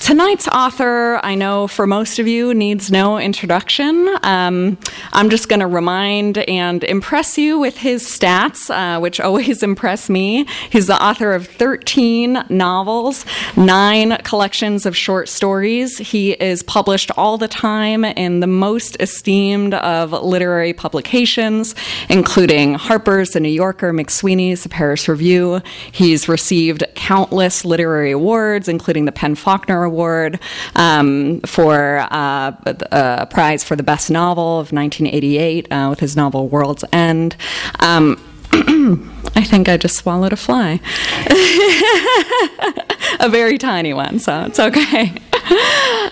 Tonight's author, I know for most of you, needs no introduction. Um, I'm just going to remind and impress you with his stats, uh, which always impress me. He's the author of 13 novels, nine collections of short stories. He is published all the time in the most esteemed of literary publications, including Harper's, The New Yorker, McSweeney's, The Paris Review. He's received countless literary awards, including the PEN Faulkner Award um, for uh, a prize for the best novel of 1988 uh, with his novel World's End. Um, I think I just swallowed a fly. a very tiny one, so it's okay.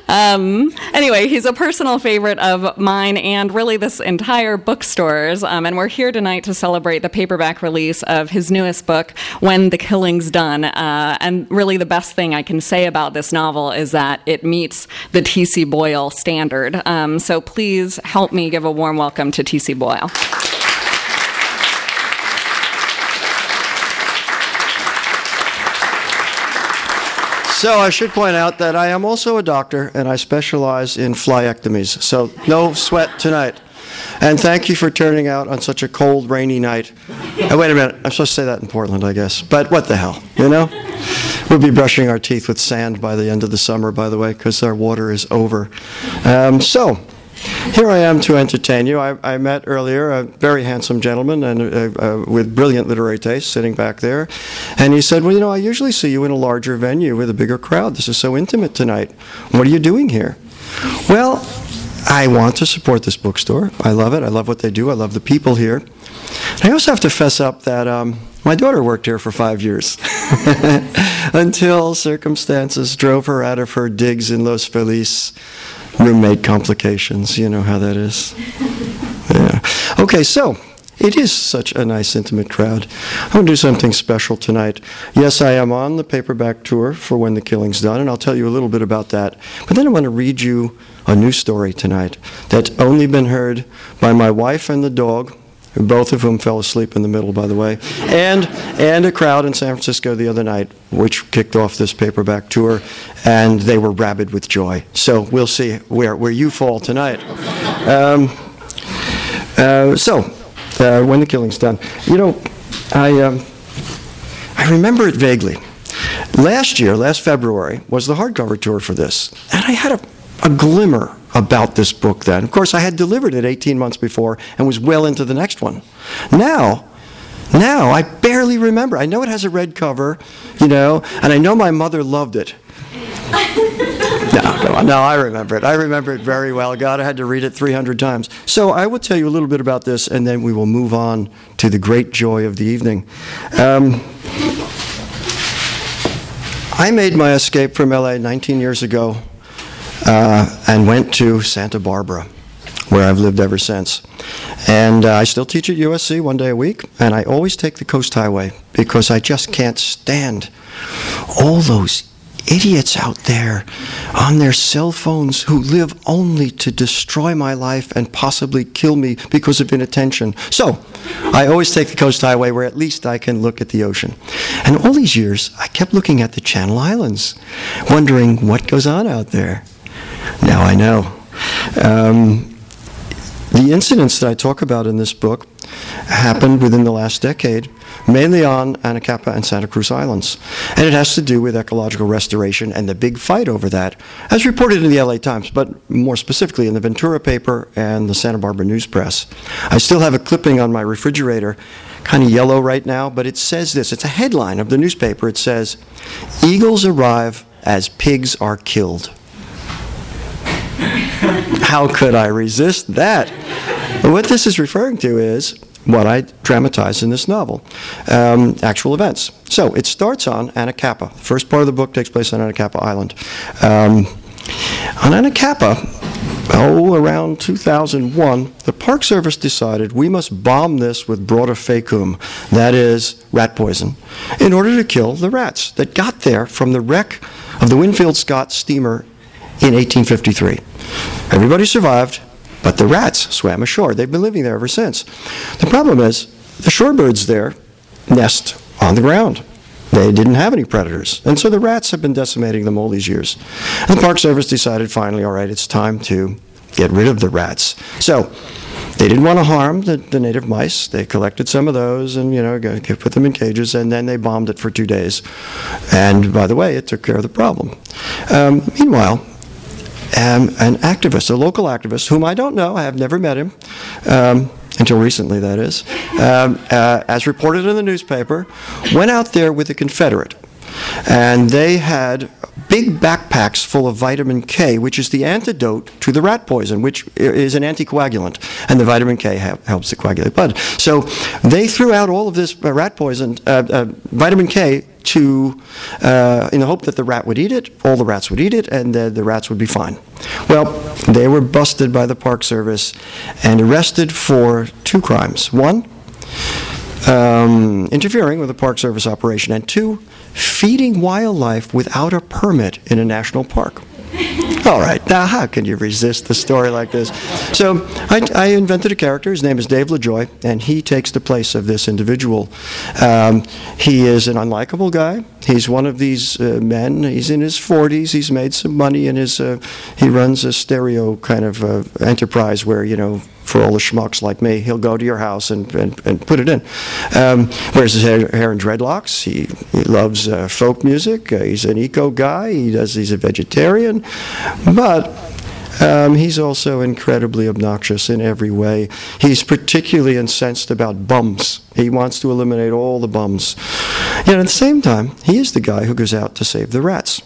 Um, anyway, he's a personal favorite of mine and really this entire bookstore's. Um, and we're here tonight to celebrate the paperback release of his newest book, When the Killing's Done. Uh, and really, the best thing I can say about this novel is that it meets the T.C. Boyle standard. Um, so please help me give a warm welcome to T.C. Boyle. So I should point out that I am also a doctor and I specialize in flyectomies. So no sweat tonight. And thank you for turning out on such a cold, rainy night. Oh, wait a minute, I'm supposed to say that in Portland, I guess. But what the hell, you know? We'll be brushing our teeth with sand by the end of the summer, by the way, because our water is over. Um, so, here I am to entertain you. I, I met earlier a very handsome gentleman and uh, uh, with brilliant literary taste sitting back there, and he said, "Well, you know, I usually see you in a larger venue with a bigger crowd. This is so intimate tonight. What are you doing here?" Well, I want to support this bookstore. I love it. I love what they do. I love the people here. I also have to fess up that um, my daughter worked here for five years until circumstances drove her out of her digs in Los Feliz roommate complications. You know how that is. Yeah. Okay, so it is such a nice, intimate crowd. I'm going to do something special tonight. Yes, I am on the paperback tour for When the Killing's Done, and I'll tell you a little bit about that. But then I want to read you a new story tonight that's only been heard by my wife and the dog, both of whom fell asleep in the middle, by the way, and, and a crowd in San Francisco the other night, which kicked off this paperback tour, and they were rabid with joy. So we'll see where, where you fall tonight. Um, uh, so, uh, when the killing's done, you know, I, um, I remember it vaguely. Last year, last February, was the hardcover tour for this, and I had a, a glimmer about this book then. Of course, I had delivered it 18 months before and was well into the next one. Now, now I barely remember. I know it has a red cover, you know, and I know my mother loved it. no. No, I remember it. I remember it very well. God, I had to read it 300 times. So I will tell you a little bit about this, and then we will move on to the great joy of the evening. Um, I made my escape from LA 19 years ago uh, and went to Santa Barbara, where I've lived ever since. And uh, I still teach at USC one day a week, and I always take the Coast Highway because I just can't stand all those idiots out there on their cell phones who live only to destroy my life and possibly kill me because of inattention. So, I always take the Coast Highway where at least I can look at the ocean. And all these years, I kept looking at the Channel Islands, wondering what goes on out there. Now I know. Um, The incidents that I talk about in this book happened within the last decade, mainly on Anacapa and Santa Cruz Islands. And it has to do with ecological restoration and the big fight over that, as reported in the LA Times, but more specifically in the Ventura paper and the Santa Barbara News Press. I still have a clipping on my refrigerator, kind of yellow right now, but it says this. It's a headline of the newspaper. It says, Eagles arrive as pigs are killed. How could I resist that? What this is referring to is what I dramatize in this novel, um, actual events. So it starts on Anacapa. The first part of the book takes place on Anacapa Island. Um, on Anacapa, oh, around 2001, the Park Service decided we must bomb this with brodifacoum, that is, rat poison, in order to kill the rats that got there from the wreck of the Winfield Scott steamer in 1853. Everybody survived, but the rats swam ashore. They've been living there ever since. The problem is the shorebirds there nest on the ground. They didn't have any predators. And so the rats have been decimating them all these years. And the Park Service decided finally, all right, it's time to get rid of the rats. So they didn't want to harm the, the native mice. They collected some of those and, you know, put them in cages, and then they bombed it for two days. And by the way, it took care of the problem. Um, meanwhile, um, an activist, a local activist, whom I don't know, I have never met him, um, until recently, that is, um, uh, as reported in the newspaper, went out there with a Confederate. And they had big backpacks full of vitamin K, which is the antidote to the rat poison, which is an anticoagulant, and the vitamin K ha- helps to coagulate blood. So they threw out all of this uh, rat poison, uh, uh, vitamin K, to, uh, in the hope that the rat would eat it, all the rats would eat it, and the, the rats would be fine. Well, they were busted by the Park Service and arrested for two crimes. One, um, interfering with a Park Service operation, and two, feeding wildlife without a permit in a national park. All right, now how can you resist a story like this? So I, I, invented a character. His name is Dave LaJoy, and he takes the place of this individual. Um, he is an unlikable guy. He's one of these uh, men. He's in his 40s. He's made some money in his. Uh, he runs a stereo kind of uh, enterprise where you know for all the schmucks like me, he'll go to your house and, and, and put it in. Um, wears his hair, hair in dreadlocks. He, he loves uh, folk music. Uh, he's an eco guy. He does. He's a vegetarian, but. Um, he's also incredibly obnoxious in every way. He's particularly incensed about bums. He wants to eliminate all the bums. Yet at the same time, he is the guy who goes out to save the rats.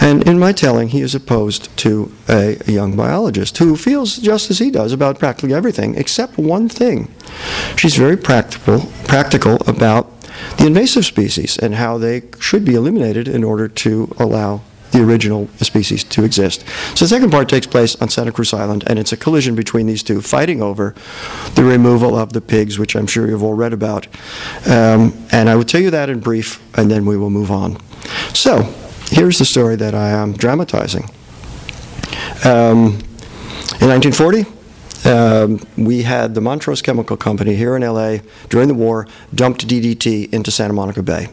And in my telling, he is opposed to a, young biologist who feels just as he does about practically everything, except one thing. She's very practical, practical about the invasive species and how they should be eliminated in order to allow the original species to exist. So the second part takes place on Santa Cruz Island, and it's a collision between these two, fighting over the removal of the pigs, which I'm sure you've all read about. Um, and I will tell you that in brief, and then we will move on. So, here's the story that I am dramatizing. Um, in 1940, um, we had the Montrose Chemical Company here in LA during the war dumped DDT into Santa Monica Bay.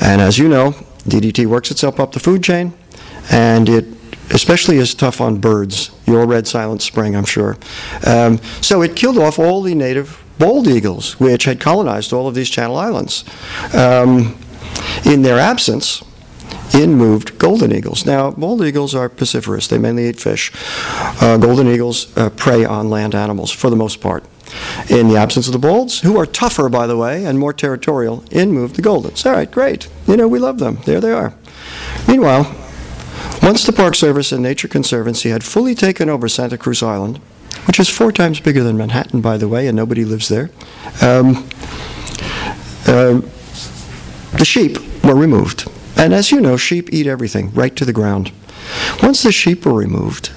And as you know, DDT works itself up the food chain, and it especially is tough on birds. You all read Silent Spring, I'm sure. Um, so it killed off all the native bald eagles, which had colonized all of these Channel Islands. Um, in their absence, in moved golden eagles. Now, bald eagles are piscivorous, they mainly eat fish. Uh, golden eagles uh, prey on land animals for the most part. In the absence of the bolds, who are tougher, by the way, and more territorial, in moved the goldens. All right, great. You know, we love them. There they are. Meanwhile, once the Park Service and Nature Conservancy had fully taken over Santa Cruz Island, which is four times bigger than Manhattan, by the way, and nobody lives there, um, uh, the sheep were removed. And as you know, sheep eat everything, right to the ground. Once the sheep were removed,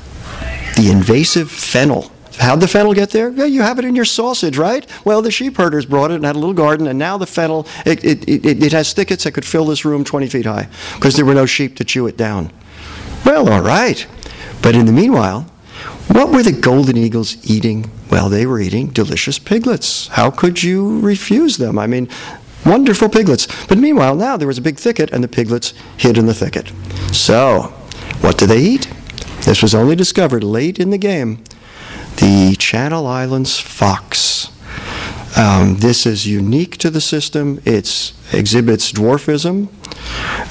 the invasive fennel. How'd the fennel get there? Yeah, you have it in your sausage, right? Well, the sheep herders brought it and had a little garden, and now the fennel, it, it, it, it has thickets that could fill this room 20 feet high because there were no sheep to chew it down. Well, all right. But in the meanwhile, what were the golden eagles eating? Well, they were eating delicious piglets. How could you refuse them? I mean, Wonderful piglets. But meanwhile, now there was a big thicket, and the piglets hid in the thicket. So, what do they eat? This was only discovered late in the game. the Channel Islands fox. Um, this is unique to the system. It exhibits dwarfism.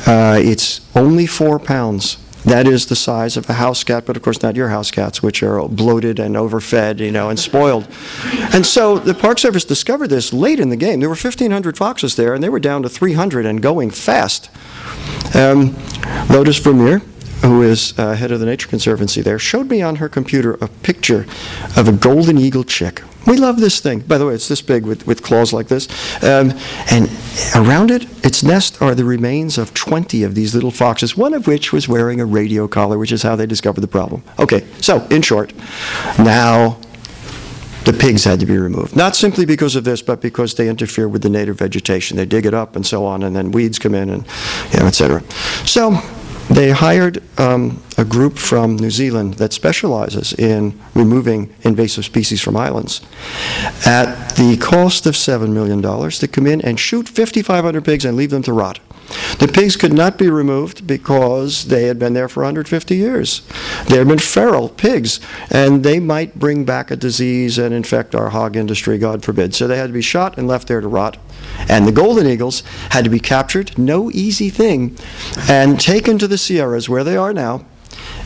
Uh, it's only four pounds. That is the size of a house cat, but of course not your house cats, which are bloated and overfed, you know, and spoiled. And so the Park Service discovered this late in the game. There were 1,500 foxes there, and they were down to 300 and going fast. Um, Lotus Vermeer, who is uh, head of the Nature Conservancy there, showed me on her computer a picture of a golden eagle chick. We love this thing. By the way, it's this big with, with claws like this. Um, and around it, its nest, are the remains of 20 of these little foxes, one of which was wearing a radio collar, which is how they discovered the problem. Okay, so in short, now the pigs had to be removed. Not simply because of this, but because they interfere with the native vegetation. They dig it up and so on, and then weeds come in and, you know, et cetera. So they hired um, a group from New Zealand that specializes in removing invasive species from islands at the cost of $7 million to come in and shoot 5,500 pigs and leave them to rot. The pigs could not be removed because they had been there for 150 years. They had been feral pigs, and they might bring back a disease and infect our hog industry, God forbid. So they had to be shot and left there to rot. And the golden eagles had to be captured, no easy thing, and taken to the Sierras where they are now.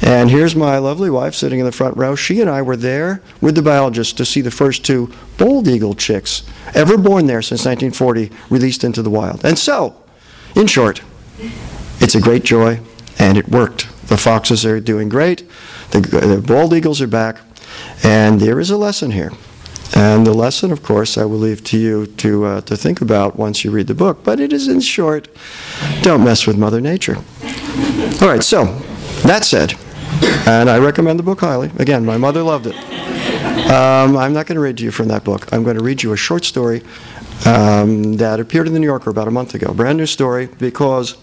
And here's my lovely wife sitting in the front row. She and I were there with the biologist to see the first two bald eagle chicks ever born there since 1940 released into the wild. And so, in short, it's a great joy, and it worked. The foxes are doing great, the, the bald eagles are back, and there is a lesson here. And the lesson, of course, I will leave to you to, uh, to think about once you read the book, but it is in short don't mess with Mother Nature. All right, so that said, and I recommend the book highly. Again, my mother loved it. Um, I'm not going to read to you from that book. I'm going to read you a short story um, that appeared in the New Yorker about a month ago. Brand new story because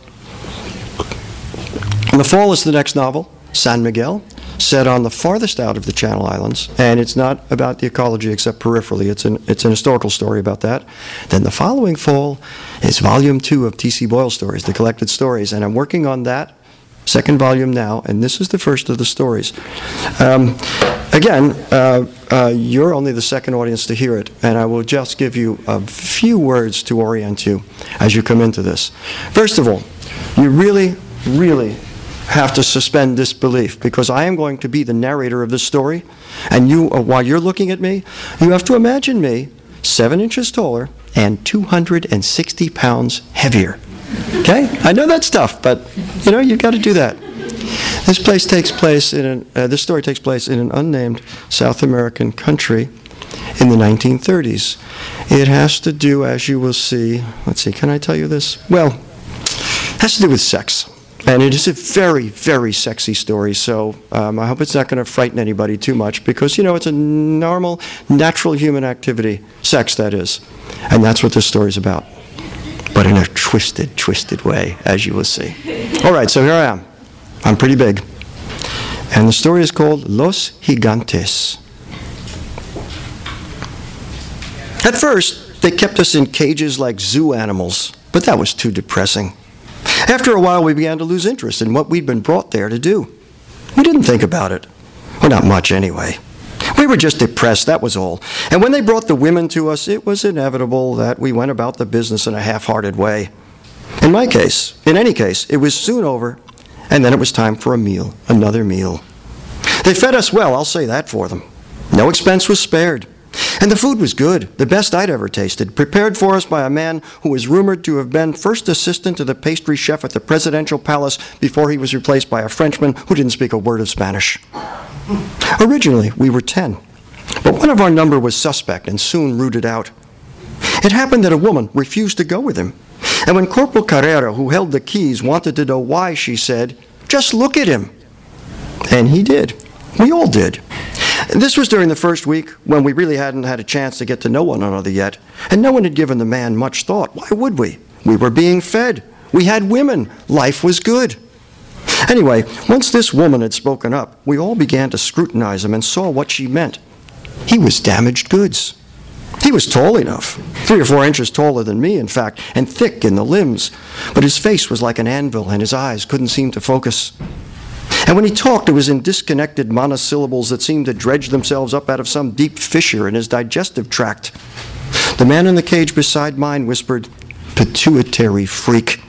the fall is the next novel, San Miguel set on the farthest out of the Channel Islands, and it's not about the ecology except peripherally. It's an, it's an historical story about that. Then the following fall is volume two of T.C. Boyle stories, the collected stories, and I'm working on that second volume now, and this is the first of the stories. Um, again, uh, uh, you're only the second audience to hear it, and I will just give you a few words to orient you as you come into this. First of all, you really, really have to suspend disbelief because I am going to be the narrator of this story, and you, uh, while you're looking at me, you have to imagine me seven inches taller and 260 pounds heavier. Okay? I know that's tough, but you know, you've got to do that. This place takes place in an, uh, this story takes place in an unnamed South American country in the 1930s. It has to do, as you will see, let's see, can I tell you this? Well, it has to do with sex. And it is a very, very sexy story, so um, I hope it's not going to frighten anybody too much because, you know, it's a normal, natural human activity, sex, that is. And that's what this story is about. But in a twisted, twisted way, as you will see. All right, so here I am. I'm pretty big. And the story is called Los Gigantes. At first, they kept us in cages like zoo animals, but that was too depressing. After a while, we began to lose interest in what we'd been brought there to do. We didn't think about it. Well, not much anyway. We were just depressed, that was all. And when they brought the women to us, it was inevitable that we went about the business in a half hearted way. In my case, in any case, it was soon over, and then it was time for a meal, another meal. They fed us well, I'll say that for them. No expense was spared. And the food was good, the best I'd ever tasted, prepared for us by a man who was rumored to have been first assistant to the pastry chef at the presidential palace before he was replaced by a Frenchman who didn't speak a word of Spanish. Originally, we were 10, but one of our number was suspect and soon rooted out. It happened that a woman refused to go with him. And when Corporal Carrera, who held the keys, wanted to know why, she said, Just look at him. And he did. We all did. This was during the first week when we really hadn't had a chance to get to know one another yet, and no one had given the man much thought. Why would we? We were being fed. We had women. Life was good. Anyway, once this woman had spoken up, we all began to scrutinize him and saw what she meant. He was damaged goods. He was tall enough, three or four inches taller than me, in fact, and thick in the limbs, but his face was like an anvil and his eyes couldn't seem to focus. And when he talked, it was in disconnected monosyllables that seemed to dredge themselves up out of some deep fissure in his digestive tract. The man in the cage beside mine whispered, Pituitary freak.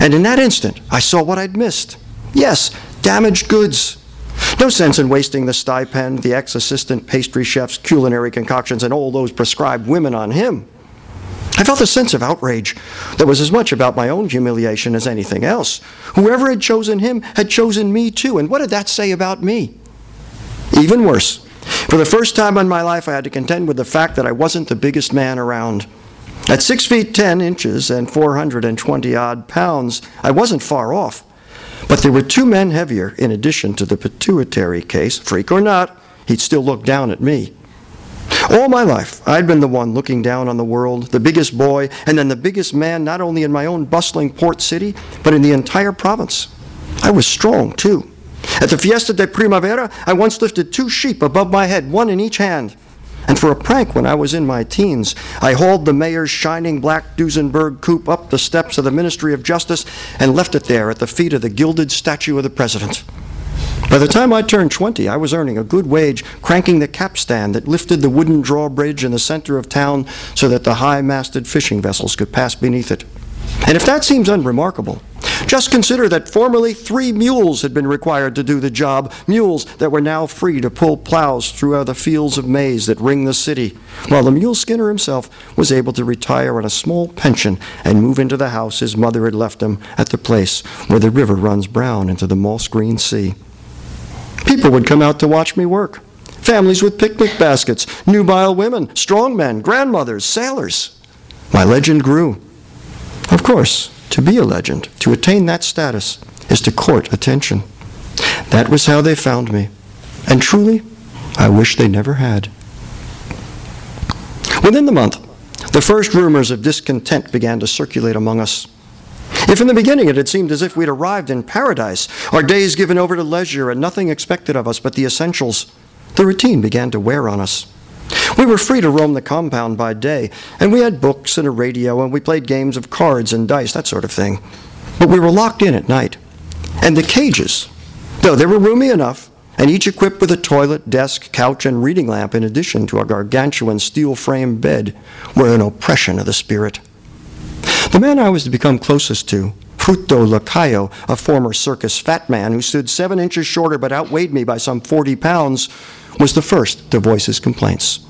And in that instant, I saw what I'd missed. Yes, damaged goods. No sense in wasting the stipend, the ex assistant pastry chef's culinary concoctions, and all those prescribed women on him. I felt a sense of outrage that was as much about my own humiliation as anything else. Whoever had chosen him had chosen me too, and what did that say about me? Even worse, for the first time in my life, I had to contend with the fact that I wasn't the biggest man around. At six feet ten inches and 420 odd pounds, I wasn't far off. But there were two men heavier in addition to the pituitary case, freak or not, he'd still look down at me. All my life, I'd been the one looking down on the world, the biggest boy, and then the biggest man not only in my own bustling port city, but in the entire province. I was strong, too. At the Fiesta de Primavera, I once lifted two sheep above my head, one in each hand. And for a prank when I was in my teens, I hauled the mayor's shining black Duesenberg coupe up the steps of the Ministry of Justice and left it there at the feet of the gilded statue of the president. By the time I turned 20, I was earning a good wage cranking the capstan that lifted the wooden drawbridge in the center of town so that the high masted fishing vessels could pass beneath it. And if that seems unremarkable, just consider that formerly three mules had been required to do the job, mules that were now free to pull plows through the fields of maize that ring the city, while the mule skinner himself was able to retire on a small pension and move into the house his mother had left him at the place where the river runs brown into the moss green sea. People would come out to watch me work. Families with picnic baskets, nubile women, strong men, grandmothers, sailors. My legend grew. Of course, to be a legend, to attain that status, is to court attention. That was how they found me. And truly, I wish they never had. Within the month, the first rumors of discontent began to circulate among us. If in the beginning it had seemed as if we'd arrived in paradise, our days given over to leisure and nothing expected of us but the essentials, the routine began to wear on us. We were free to roam the compound by day, and we had books and a radio, and we played games of cards and dice, that sort of thing. But we were locked in at night. And the cages, though they were roomy enough, and each equipped with a toilet, desk, couch, and reading lamp in addition to a gargantuan steel frame bed, were an oppression of the spirit. The man I was to become closest to, Fruto Lacayo, a former circus fat man who stood seven inches shorter but outweighed me by some 40 pounds, was the first to voice his complaints.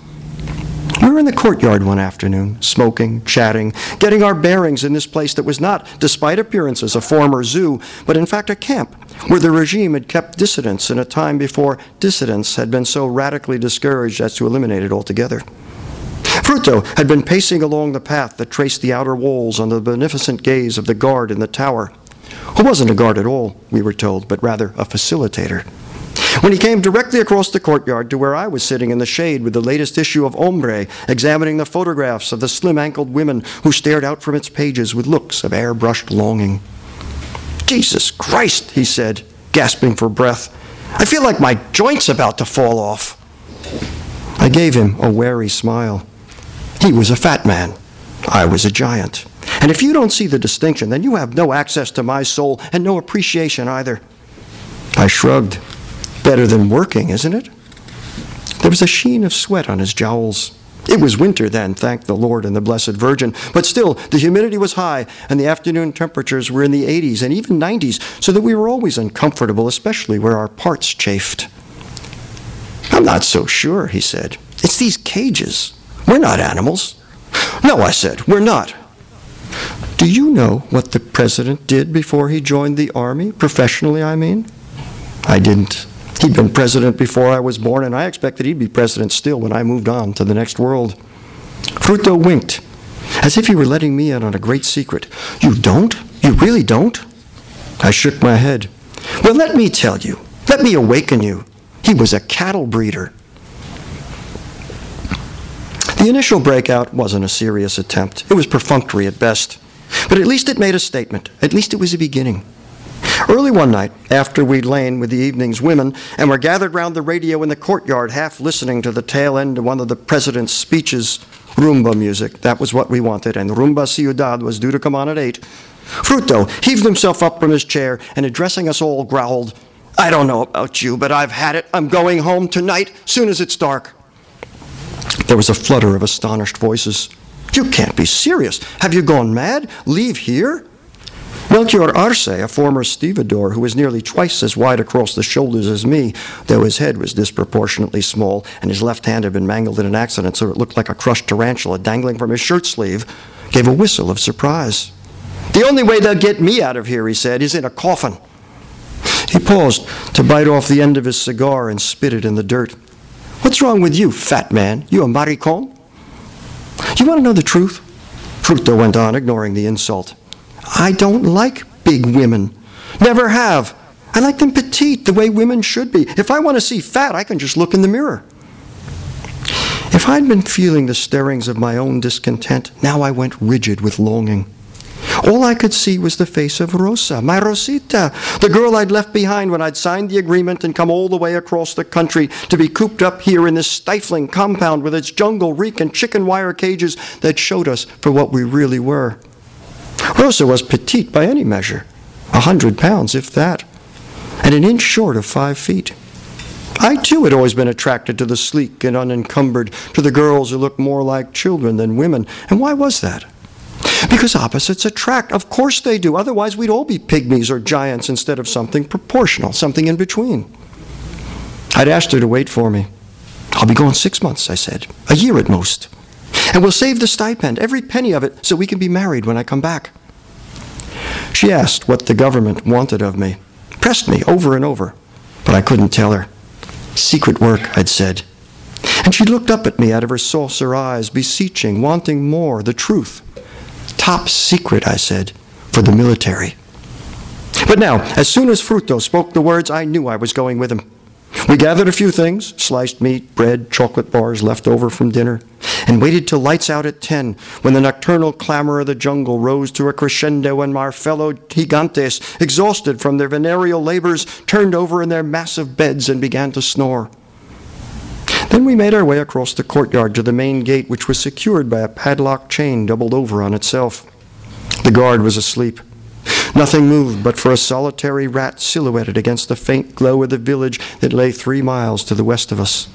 We were in the courtyard one afternoon, smoking, chatting, getting our bearings in this place that was not, despite appearances, a former zoo, but in fact a camp, where the regime had kept dissidents in a time before dissidents had been so radically discouraged as to eliminate it altogether. Fruto had been pacing along the path that traced the outer walls under the beneficent gaze of the guard in the tower, who wasn't a guard at all, we were told, but rather a facilitator. When he came directly across the courtyard to where I was sitting in the shade with the latest issue of Hombre, examining the photographs of the slim ankled women who stared out from its pages with looks of airbrushed longing. Jesus Christ, he said, gasping for breath. I feel like my joint's about to fall off. I gave him a wary smile. He was a fat man. I was a giant. And if you don't see the distinction, then you have no access to my soul and no appreciation either. I shrugged. Better than working, isn't it? There was a sheen of sweat on his jowls. It was winter then, thank the Lord and the Blessed Virgin, but still, the humidity was high, and the afternoon temperatures were in the 80s and even 90s, so that we were always uncomfortable, especially where our parts chafed. I'm not so sure, he said. It's these cages. We're not animals. No, I said, we're not. Do you know what the president did before he joined the army, professionally, I mean? I didn't. He'd been president before I was born, and I expected he'd be president still when I moved on to the next world. Fruto winked, as if he were letting me in on a great secret. You don't? You really don't? I shook my head. Well, let me tell you. Let me awaken you. He was a cattle breeder. The initial breakout wasn't a serious attempt. It was perfunctory at best. But at least it made a statement. At least it was a beginning. Early one night, after we'd lain with the evening's women and were gathered round the radio in the courtyard, half listening to the tail end of one of the president's speeches, rumba music. That was what we wanted, and Rumba Ciudad was due to come on at 8. Fruto heaved himself up from his chair and, addressing us all, growled, I don't know about you, but I've had it. I'm going home tonight, soon as it's dark. There was a flutter of astonished voices. You can't be serious. Have you gone mad? Leave here? Melchior Arce, a former stevedore who was nearly twice as wide across the shoulders as me, though his head was disproportionately small and his left hand had been mangled in an accident so it looked like a crushed tarantula dangling from his shirt sleeve, gave a whistle of surprise. The only way they'll get me out of here, he said, is in a coffin. He paused to bite off the end of his cigar and spit it in the dirt. What's wrong with you, fat man? You a maricon? You want to know the truth? Fruto went on, ignoring the insult. I don't like big women. Never have. I like them petite, the way women should be. If I want to see fat, I can just look in the mirror. If I'd been feeling the stirrings of my own discontent, now I went rigid with longing. All I could see was the face of Rosa, my Rosita, the girl I'd left behind when I'd signed the agreement and come all the way across the country to be cooped up here in this stifling compound with its jungle reek and chicken wire cages that showed us for what we really were. Rosa was petite by any measure, a hundred pounds, if that, and an inch short of five feet. I too had always been attracted to the sleek and unencumbered, to the girls who looked more like children than women. And why was that? Because opposites attract. Of course they do. Otherwise, we'd all be pygmies or giants instead of something proportional, something in between. I'd asked her to wait for me. I'll be gone six months, I said, a year at most. And we'll save the stipend, every penny of it, so we can be married when I come back. She asked what the government wanted of me, pressed me over and over, but I couldn't tell her. Secret work, I'd said. And she looked up at me out of her saucer eyes, beseeching, wanting more, the truth. Top secret, I said, for the military. But now, as soon as Fruto spoke the words, I knew I was going with him. We gathered a few things sliced meat, bread, chocolate bars left over from dinner and waited till lights out at 10 when the nocturnal clamor of the jungle rose to a crescendo and our fellow gigantes, exhausted from their venereal labors, turned over in their massive beds and began to snore. Then we made our way across the courtyard to the main gate, which was secured by a padlock chain doubled over on itself. The guard was asleep. Nothing moved but for a solitary rat silhouetted against the faint glow of the village that lay three miles to the west of us.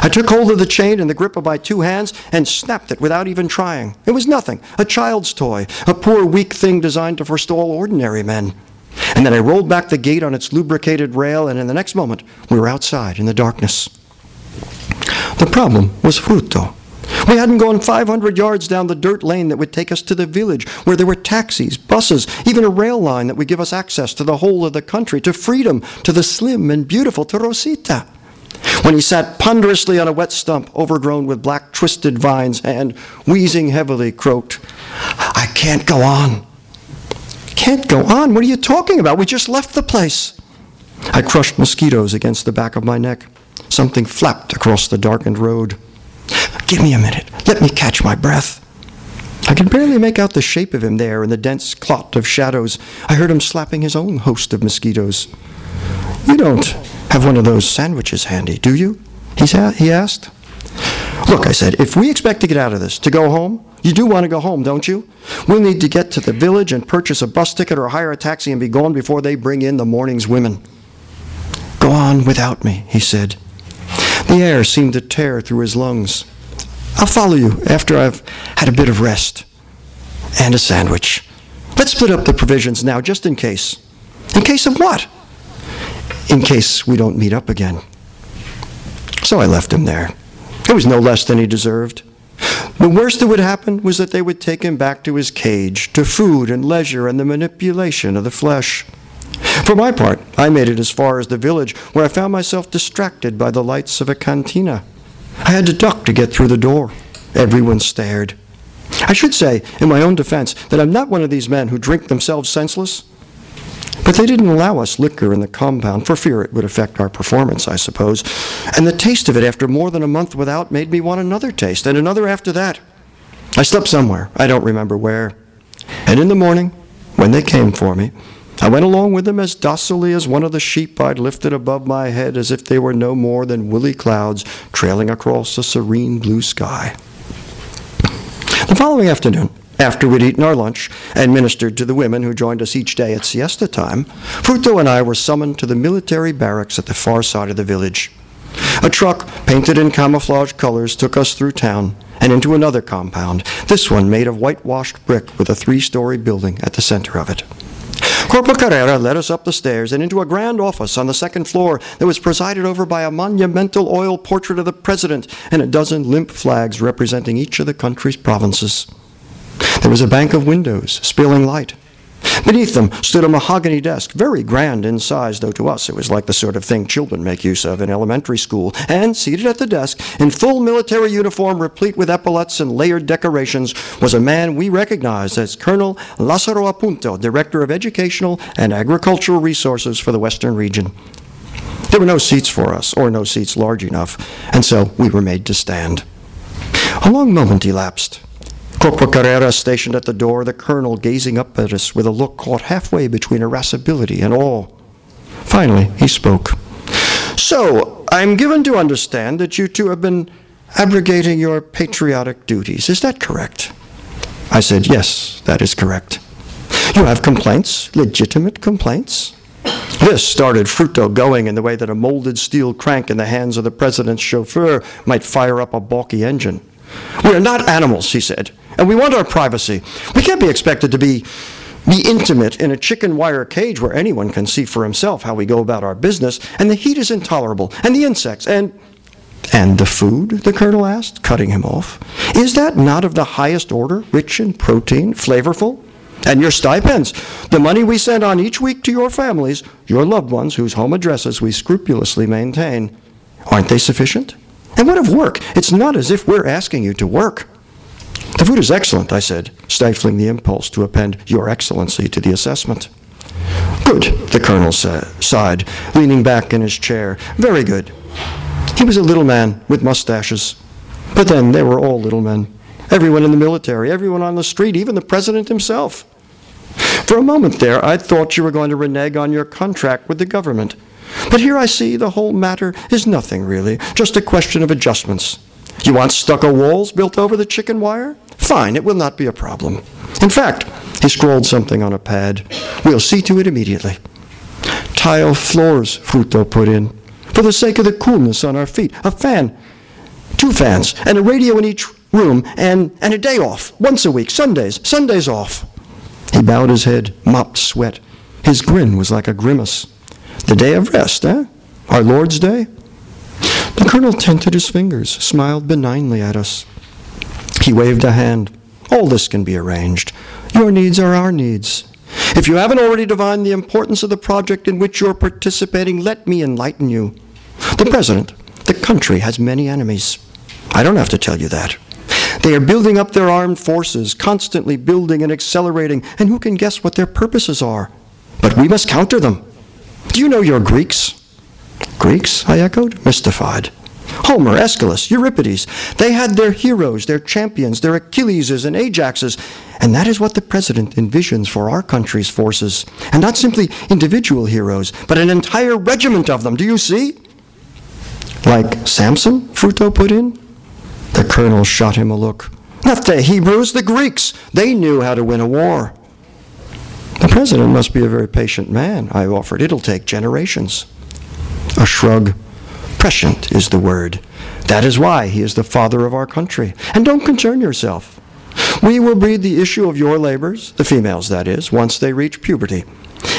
I took hold of the chain in the grip of my two hands and snapped it without even trying. It was nothing, a child's toy, a poor, weak thing designed to forestall ordinary men. And then I rolled back the gate on its lubricated rail, and in the next moment, we were outside in the darkness. The problem was Fruto. We hadn't gone 500 yards down the dirt lane that would take us to the village, where there were taxis, buses, even a rail line that would give us access to the whole of the country, to freedom, to the slim and beautiful to Rosita when he sat ponderously on a wet stump overgrown with black twisted vines and, wheezing heavily, croaked, I can't go on. Can't go on? What are you talking about? We just left the place. I crushed mosquitoes against the back of my neck. Something flapped across the darkened road. Give me a minute. Let me catch my breath. I could barely make out the shape of him there in the dense clot of shadows. I heard him slapping his own host of mosquitoes. You don't have one of those sandwiches handy, do you? He, he asked. Look, I said, if we expect to get out of this, to go home, you do want to go home, don't you? We'll need to get to the village and purchase a bus ticket or hire a taxi and be gone before they bring in the morning's women. Go on without me, he said. The air seemed to tear through his lungs. I'll follow you after I've had a bit of rest and a sandwich. Let's split up the provisions now, just in case. In case of what? in case we don't meet up again. So I left him there. It was no less than he deserved. The worst that would happen was that they would take him back to his cage, to food and leisure and the manipulation of the flesh. For my part, I made it as far as the village, where I found myself distracted by the lights of a cantina. I had to duck to get through the door. Everyone stared. I should say, in my own defense, that I'm not one of these men who drink themselves senseless. But they didn't allow us liquor in the compound for fear it would affect our performance, I suppose. And the taste of it after more than a month without made me want another taste, and another after that. I slept somewhere, I don't remember where. And in the morning, when they came for me, I went along with them as docilely as one of the sheep I'd lifted above my head as if they were no more than woolly clouds trailing across a serene blue sky. The following afternoon, After we'd eaten our lunch and ministered to the women who joined us each day at siesta time, Fruto and I were summoned to the military barracks at the far side of the village. A truck painted in camouflage colors took us through town and into another compound, this one made of whitewashed brick with a three story building at the center of it. Corporal Carrera led us up the stairs and into a grand office on the second floor that was presided over by a monumental oil portrait of the president and a dozen limp flags representing each of the country's provinces. There was a bank of windows, spilling light. Beneath them stood a mahogany desk, very grand in size, though to us it was like the sort of thing children make use of in elementary school. And seated at the desk, in full military uniform replete with epaulets and layered decorations, was a man we recognized as Colonel Lazaro Apunto, Director of Educational and Agricultural Resources for the Western region. There were no seats for us, or no seats large enough, and so we were made to stand. A long moment elapsed. Corporal Carrera stationed at the door, the colonel gazing up at us with a look caught halfway between irascibility and awe. Finally, he spoke. So, I'm given to understand that you two have been abrogating your patriotic duties. Is that correct? I said, Yes, that is correct. You have complaints, legitimate complaints? This started Fruto going in the way that a molded steel crank in the hands of the president's chauffeur might fire up a balky engine. We are not animals, he said and we want our privacy. We can't be expected to be be intimate in a chicken wire cage where anyone can see for himself how we go about our business, and the heat is intolerable, and the insects, and and the food? the colonel asked, cutting him off. Is that not of the highest order, rich in protein, flavorful? And your stipends, the money we send on each week to your families, your loved ones whose home addresses we scrupulously maintain, aren't they sufficient? And what of work? It's not as if we're asking you to work. The food is excellent, I said, stifling the impulse to append Your Excellency to the assessment. Good, the colonel sa- sighed, leaning back in his chair. Very good. He was a little man with mustaches. But then they were all little men. Everyone in the military, everyone on the street, even the president himself. For a moment there, I thought you were going to renege on your contract with the government. But here I see the whole matter is nothing really, just a question of adjustments. You want stucco walls built over the chicken wire? Fine, it will not be a problem. In fact, he scrawled something on a pad. We'll see to it immediately. Tile floors, Fruto put in. For the sake of the coolness on our feet. A fan, two fans, and a radio in each room, and, and a day off, once a week, Sundays, Sundays off. He bowed his head, mopped sweat. His grin was like a grimace. The day of rest, eh? Our Lord's Day? Colonel tented his fingers, smiled benignly at us. He waved a hand. All this can be arranged. Your needs are our needs. If you haven't already divined the importance of the project in which you're participating, let me enlighten you. The President, the country, has many enemies. I don't have to tell you that. They are building up their armed forces, constantly building and accelerating, and who can guess what their purposes are? But we must counter them. Do you know your Greeks? Greeks? I echoed, mystified. Homer, Aeschylus, Euripides. They had their heroes, their champions, their Achilleses and Ajaxes, and that is what the president envisions for our country's forces. And not simply individual heroes, but an entire regiment of them. Do you see? Like Samson, Fruto put in. The colonel shot him a look. Not the Hebrews, the Greeks. They knew how to win a war. The president must be a very patient man, I offered. It'll take generations. A shrug. Prescient is the word. That is why he is the father of our country. And don't concern yourself. We will breed the issue of your labors, the females that is, once they reach puberty.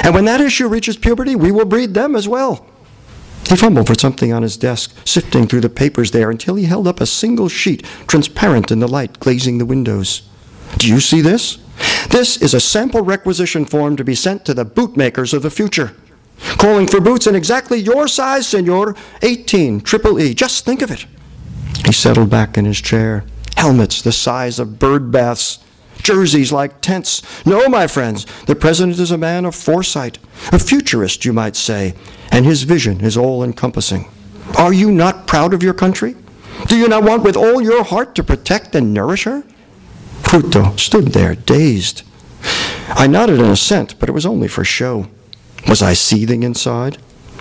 And when that issue reaches puberty, we will breed them as well. He fumbled for something on his desk, sifting through the papers there until he held up a single sheet, transparent in the light glazing the windows. Do you see this? This is a sample requisition form to be sent to the bootmakers of the future calling for boots in exactly your size, senor, 18, triple E. Just think of it. He settled back in his chair. Helmets the size of bird baths, jerseys like tents. No, my friends, the president is a man of foresight, a futurist, you might say, and his vision is all encompassing. Are you not proud of your country? Do you not want with all your heart to protect and nourish her? Fruto stood there, dazed. I nodded in assent, but it was only for show. Was I seething inside?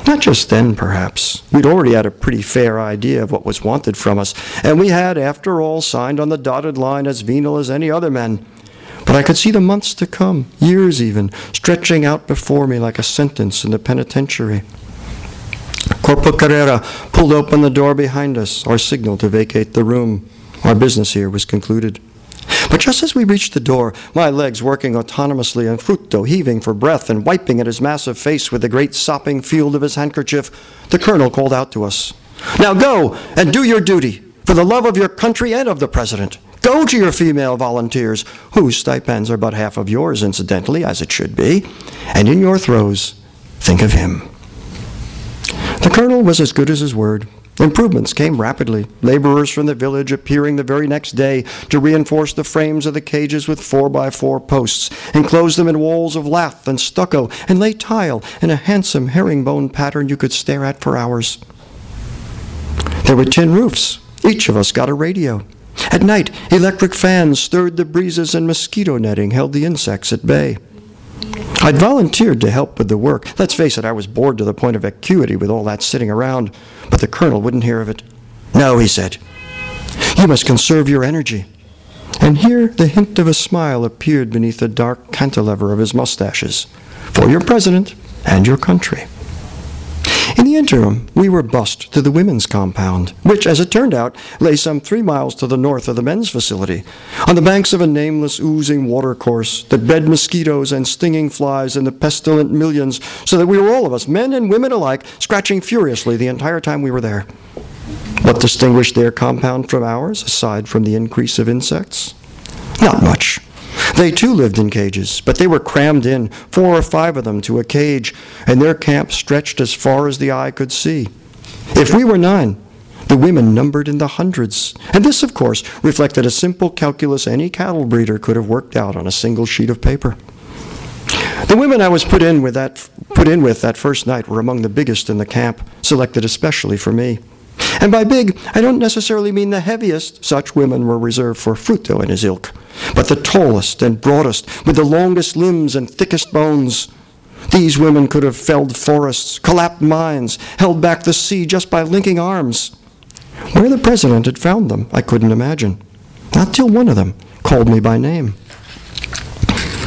Not just then, perhaps. We'd already had a pretty fair idea of what was wanted from us, and we had, after all, signed on the dotted line as venal as any other men. But I could see the months to come, years even, stretching out before me like a sentence in the penitentiary. Corporal Carrera pulled open the door behind us, our signal to vacate the room. Our business here was concluded. But just as we reached the door, my legs working autonomously and Fruto heaving for breath and wiping at his massive face with the great sopping field of his handkerchief, the colonel called out to us, Now go and do your duty for the love of your country and of the president. Go to your female volunteers, whose stipends are but half of yours, incidentally, as it should be, and in your throes, think of him. The colonel was as good as his word. Improvements came rapidly, laborers from the village appearing the very next day to reinforce the frames of the cages with four by four posts, enclose them in walls of lath and stucco, and lay tile in a handsome herringbone pattern you could stare at for hours. There were tin roofs. Each of us got a radio. At night, electric fans stirred the breezes and mosquito netting held the insects at bay. I'd volunteered to help with the work. Let's face it, I was bored to the point of acuity with all that sitting around, but the colonel wouldn't hear of it. No, he said. You must conserve your energy. And here the hint of a smile appeared beneath the dark cantilever of his mustaches. For your president and your country. In the interim, we were bussed to the women's compound, which, as it turned out, lay some three miles to the north of the men's facility, on the banks of a nameless, oozing watercourse that bred mosquitoes and stinging flies in the pestilent millions, so that we were all of us, men and women alike, scratching furiously the entire time we were there. What distinguished their compound from ours, aside from the increase of insects? Not much. They too lived in cages, but they were crammed in, four or five of them, to a cage, and their camp stretched as far as the eye could see. If we were nine, the women numbered in the hundreds. And this, of course, reflected a simple calculus any cattle breeder could have worked out on a single sheet of paper. The women I was put in with that, put in with that first night were among the biggest in the camp, selected especially for me. And by big, I don't necessarily mean the heaviest. Such women were reserved for Fruto and his ilk. But the tallest and broadest, with the longest limbs and thickest bones. These women could have felled forests, collapsed mines, held back the sea just by linking arms. Where the president had found them, I couldn't imagine. Not till one of them called me by name.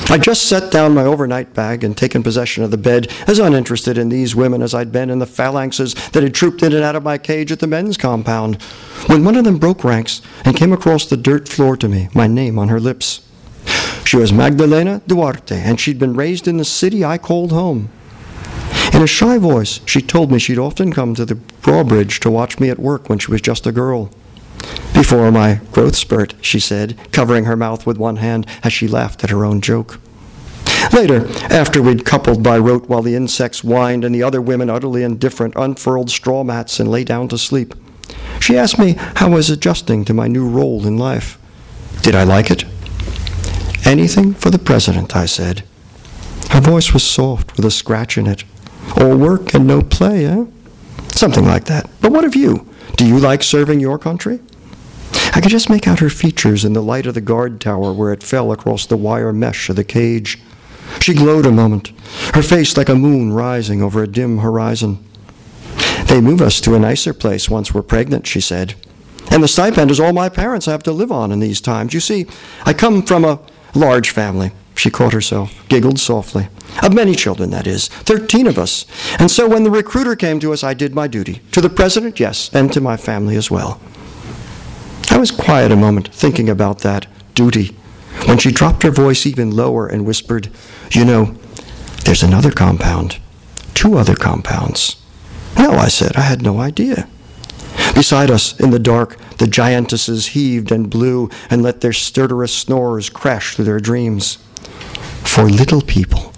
I just set down my overnight bag and taken possession of the bed, as uninterested in these women as I'd been in the phalanxes that had trooped in and out of my cage at the men's compound, when one of them broke ranks and came across the dirt floor to me, my name on her lips. She was Magdalena Duarte, and she'd been raised in the city I called home. In a shy voice, she told me she'd often come to the drawbridge to watch me at work when she was just a girl. Before my growth spurt, she said, covering her mouth with one hand as she laughed at her own joke. Later, after we'd coupled by rote while the insects whined and the other women, utterly indifferent, unfurled straw mats and lay down to sleep, she asked me how I was adjusting to my new role in life. Did I like it? Anything for the president, I said. Her voice was soft with a scratch in it. All work and no play, eh? Something like that. But what of you? Do you like serving your country? I could just make out her features in the light of the guard tower where it fell across the wire mesh of the cage. She glowed a moment, her face like a moon rising over a dim horizon. They move us to a nicer place once we're pregnant, she said. And the stipend is all my parents have to live on in these times. You see, I come from a large family. She caught herself, giggled softly. Of many children, that is. Thirteen of us. And so when the recruiter came to us, I did my duty. To the president, yes, and to my family as well. I was quiet a moment, thinking about that duty, when she dropped her voice even lower and whispered, You know, there's another compound. Two other compounds. No, I said, I had no idea. Beside us, in the dark, the giantesses heaved and blew and let their stertorous snores crash through their dreams. For little people.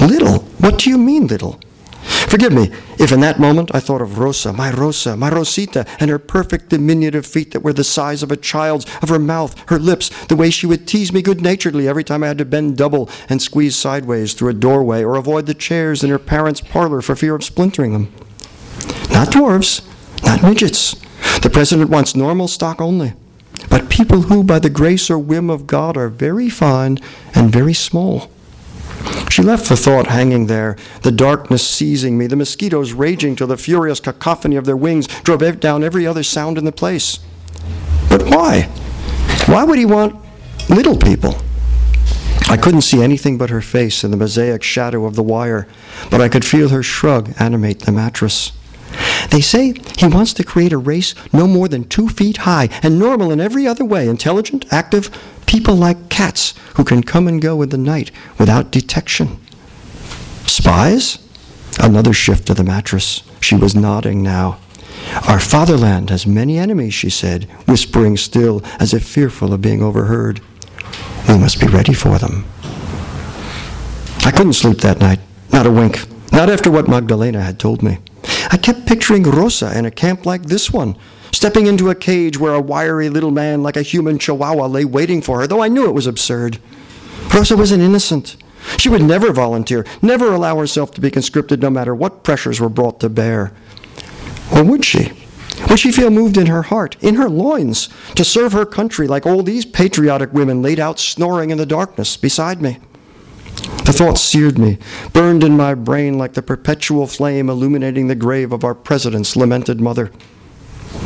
Little? What do you mean, little? Forgive me if in that moment I thought of Rosa, my Rosa, my Rosita, and her perfect diminutive feet that were the size of a child's, of her mouth, her lips, the way she would tease me good naturedly every time I had to bend double and squeeze sideways through a doorway or avoid the chairs in her parents' parlor for fear of splintering them. Not dwarfs, not midgets. The president wants normal stock only. But people who, by the grace or whim of God, are very fine and very small. She left the thought hanging there, the darkness seizing me, the mosquitoes raging till the furious cacophony of their wings drove down every other sound in the place. But why? Why would he want little people? I couldn't see anything but her face in the mosaic shadow of the wire, but I could feel her shrug animate the mattress. They say he wants to create a race no more than two feet high and normal in every other way intelligent, active, people like cats who can come and go in the night without detection. Spies? Another shift to the mattress. She was nodding now. Our fatherland has many enemies, she said, whispering still as if fearful of being overheard. We must be ready for them. I couldn't sleep that night, not a wink, not after what Magdalena had told me. I kept picturing Rosa in a camp like this one, stepping into a cage where a wiry little man like a human chihuahua lay waiting for her, though I knew it was absurd. Rosa was an innocent. She would never volunteer, never allow herself to be conscripted no matter what pressures were brought to bear. Or would she? Would she feel moved in her heart, in her loins, to serve her country like all these patriotic women laid out snoring in the darkness beside me? The thought seared me, burned in my brain like the perpetual flame illuminating the grave of our president's lamented mother.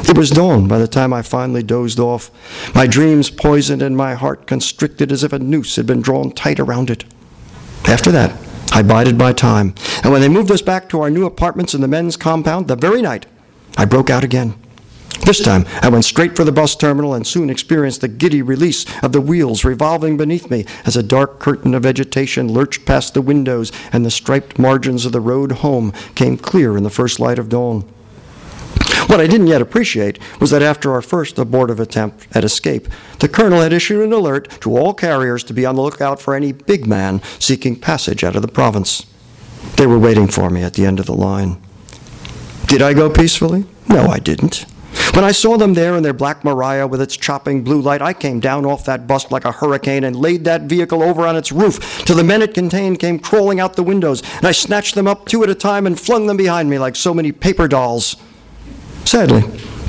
It was dawn by the time I finally dozed off, my dreams poisoned and my heart constricted as if a noose had been drawn tight around it. After that, I bided my time, and when they moved us back to our new apartments in the men's compound, the very night, I broke out again. This time, I went straight for the bus terminal and soon experienced the giddy release of the wheels revolving beneath me as a dark curtain of vegetation lurched past the windows and the striped margins of the road home came clear in the first light of dawn. What I didn't yet appreciate was that after our first abortive attempt at escape, the colonel had issued an alert to all carriers to be on the lookout for any big man seeking passage out of the province. They were waiting for me at the end of the line. Did I go peacefully? No, I didn't. When I saw them there in their black Maria with its chopping blue light, I came down off that bus like a hurricane and laid that vehicle over on its roof till the men it contained came crawling out the windows, and I snatched them up two at a time and flung them behind me like so many paper dolls. Sadly,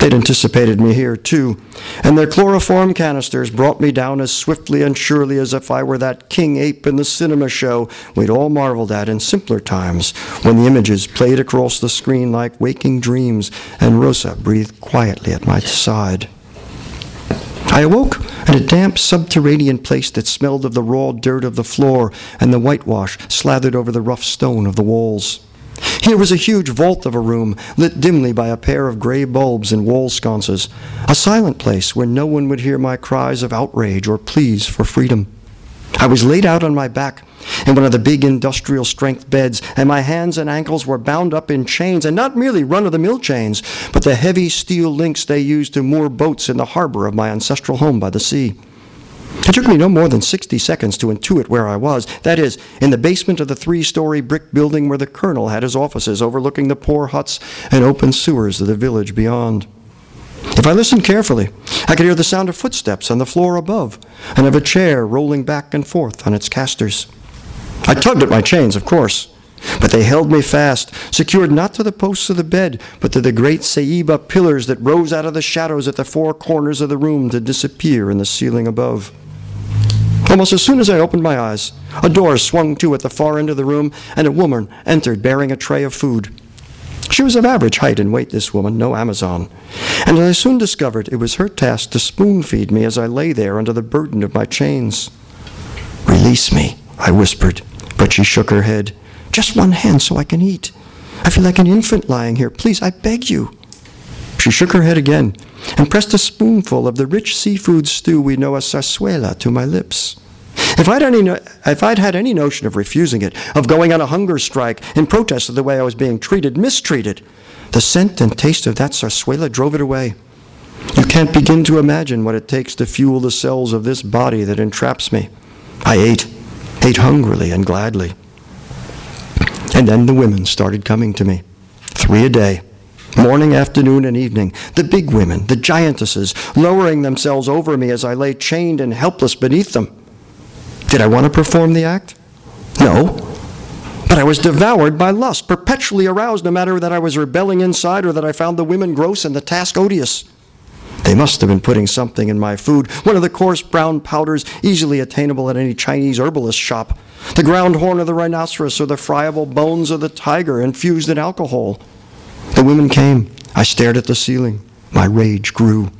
they'd anticipated me here, too, and their chloroform canisters brought me down as swiftly and surely as if I were that king ape in the cinema show we'd all marveled at in simpler times, when the images played across the screen like waking dreams, and Rosa breathed quietly at my side. I awoke in a damp subterranean place that smelled of the raw dirt of the floor and the whitewash slathered over the rough stone of the walls. Here was a huge vault of a room, lit dimly by a pair of gray bulbs and wall sconces, a silent place where no one would hear my cries of outrage or pleas for freedom. I was laid out on my back in one of the big industrial strength beds, and my hands and ankles were bound up in chains, and not merely run of the mill chains, but the heavy steel links they used to moor boats in the harbor of my ancestral home by the sea. It took me no more than 60 seconds to intuit where I was. That is, in the basement of the three story brick building where the colonel had his offices overlooking the poor huts and open sewers of the village beyond. If I listened carefully, I could hear the sound of footsteps on the floor above and of a chair rolling back and forth on its casters. I tugged at my chains, of course, but they held me fast, secured not to the posts of the bed, but to the great Ceiba pillars that rose out of the shadows at the four corners of the room to disappear in the ceiling above. Almost as soon as I opened my eyes, a door swung to at the far end of the room, and a woman entered bearing a tray of food. She was of average height and weight, this woman, no Amazon. And I soon discovered it was her task to spoon feed me as I lay there under the burden of my chains. Release me, I whispered, but she shook her head. Just one hand so I can eat. I feel like an infant lying here. Please, I beg you. She shook her head again and pressed a spoonful of the rich seafood stew we know as zarzuela to my lips. If I'd, any, if I'd had any notion of refusing it, of going on a hunger strike in protest of the way I was being treated, mistreated, the scent and taste of that zarzuela drove it away. You can't begin to imagine what it takes to fuel the cells of this body that entraps me. I ate, ate hungrily and gladly. And then the women started coming to me, three a day morning, afternoon, and evening, the big women, the giantesses, lowering themselves over me as I lay chained and helpless beneath them. Did I want to perform the act? No. But I was devoured by lust, perpetually aroused, no matter that I was rebelling inside or that I found the women gross and the task odious. They must have been putting something in my food, one of the coarse brown powders easily attainable at any Chinese herbalist shop, the ground horn of the rhinoceros or the friable bones of the tiger infused in alcohol. The women came. I stared at the ceiling. My rage grew.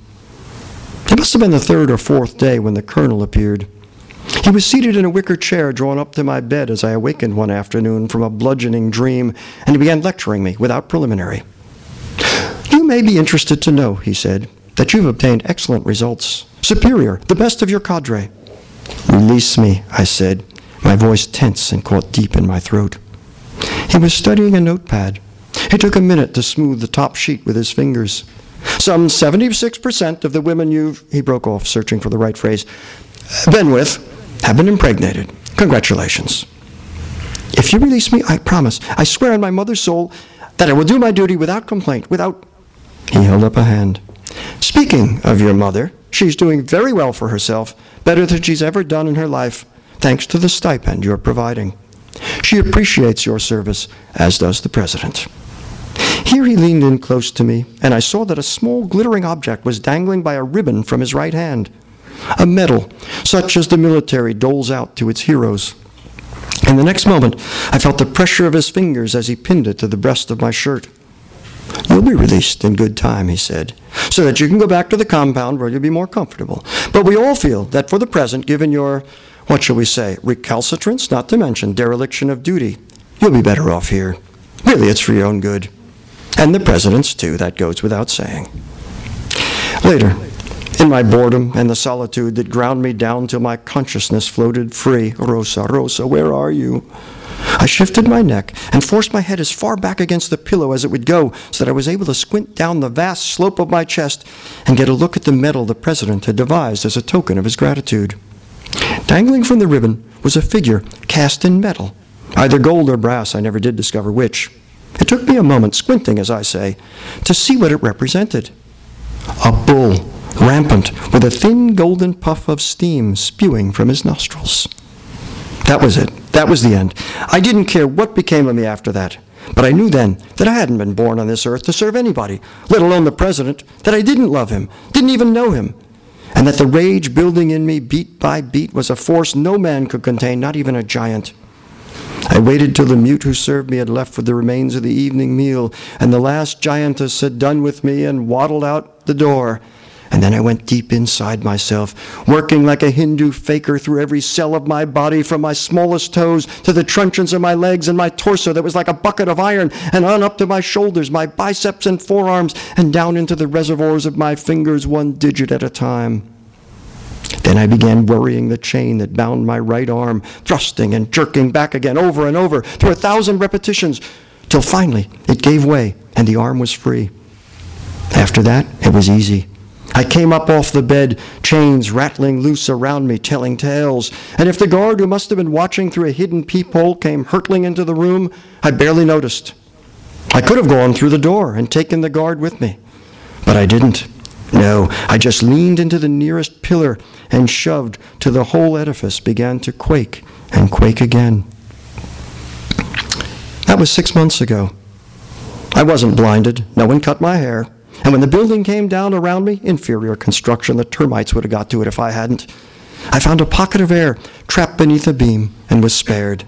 It must have been the third or fourth day when the colonel appeared. He was seated in a wicker chair drawn up to my bed as I awakened one afternoon from a bludgeoning dream, and he began lecturing me without preliminary. You may be interested to know, he said, that you've obtained excellent results, superior, the best of your cadre. Release me, I said, my voice tense and caught deep in my throat. He was studying a notepad. He took a minute to smooth the top sheet with his fingers. Some 76% of the women you've, he broke off, searching for the right phrase, been with have been impregnated. Congratulations. If you release me, I promise, I swear on my mother's soul, that I will do my duty without complaint, without. He held up a hand. Speaking of your mother, she's doing very well for herself, better than she's ever done in her life, thanks to the stipend you're providing. She appreciates your service, as does the President. Here he leaned in close to me, and I saw that a small glittering object was dangling by a ribbon from his right hand. A medal, such as the military doles out to its heroes. In the next moment, I felt the pressure of his fingers as he pinned it to the breast of my shirt. You'll be released in good time, he said, so that you can go back to the compound where you'll be more comfortable. But we all feel that for the present, given your, what shall we say, recalcitrance, not to mention dereliction of duty, you'll be better off here. Really, it's for your own good. And the president's, too, that goes without saying. Later, in my boredom and the solitude that ground me down till my consciousness floated free, Rosa, Rosa, where are you? I shifted my neck and forced my head as far back against the pillow as it would go so that I was able to squint down the vast slope of my chest and get a look at the medal the president had devised as a token of his gratitude. Dangling from the ribbon was a figure cast in metal, either gold or brass, I never did discover which. It took me a moment, squinting as I say, to see what it represented. A bull, rampant, with a thin golden puff of steam spewing from his nostrils. That was it. That was the end. I didn't care what became of me after that. But I knew then that I hadn't been born on this earth to serve anybody, let alone the president, that I didn't love him, didn't even know him, and that the rage building in me beat by beat was a force no man could contain, not even a giant. I waited till the mute who served me had left with the remains of the evening meal, and the last giantess had done with me and waddled out the door. And then I went deep inside myself, working like a Hindu fakir through every cell of my body, from my smallest toes to the truncheons of my legs and my torso that was like a bucket of iron, and on up to my shoulders, my biceps and forearms, and down into the reservoirs of my fingers, one digit at a time. Then I began worrying the chain that bound my right arm, thrusting and jerking back again over and over through a thousand repetitions, till finally it gave way and the arm was free. After that, it was easy. I came up off the bed, chains rattling loose around me, telling tales. And if the guard who must have been watching through a hidden peephole came hurtling into the room, I barely noticed. I could have gone through the door and taken the guard with me, but I didn't. No, I just leaned into the nearest pillar and shoved till the whole edifice began to quake and quake again. That was six months ago. I wasn't blinded. No one cut my hair. And when the building came down around me, inferior construction, the termites would have got to it if I hadn't. I found a pocket of air trapped beneath a beam and was spared.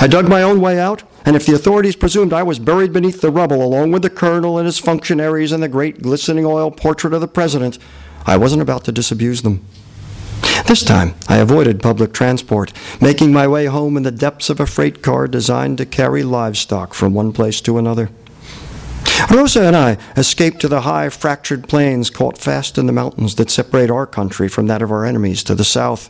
I dug my own way out, and if the authorities presumed I was buried beneath the rubble along with the colonel and his functionaries and the great glistening oil portrait of the president, I wasn't about to disabuse them. This time, I avoided public transport, making my way home in the depths of a freight car designed to carry livestock from one place to another. Rosa and I escaped to the high, fractured plains caught fast in the mountains that separate our country from that of our enemies to the south,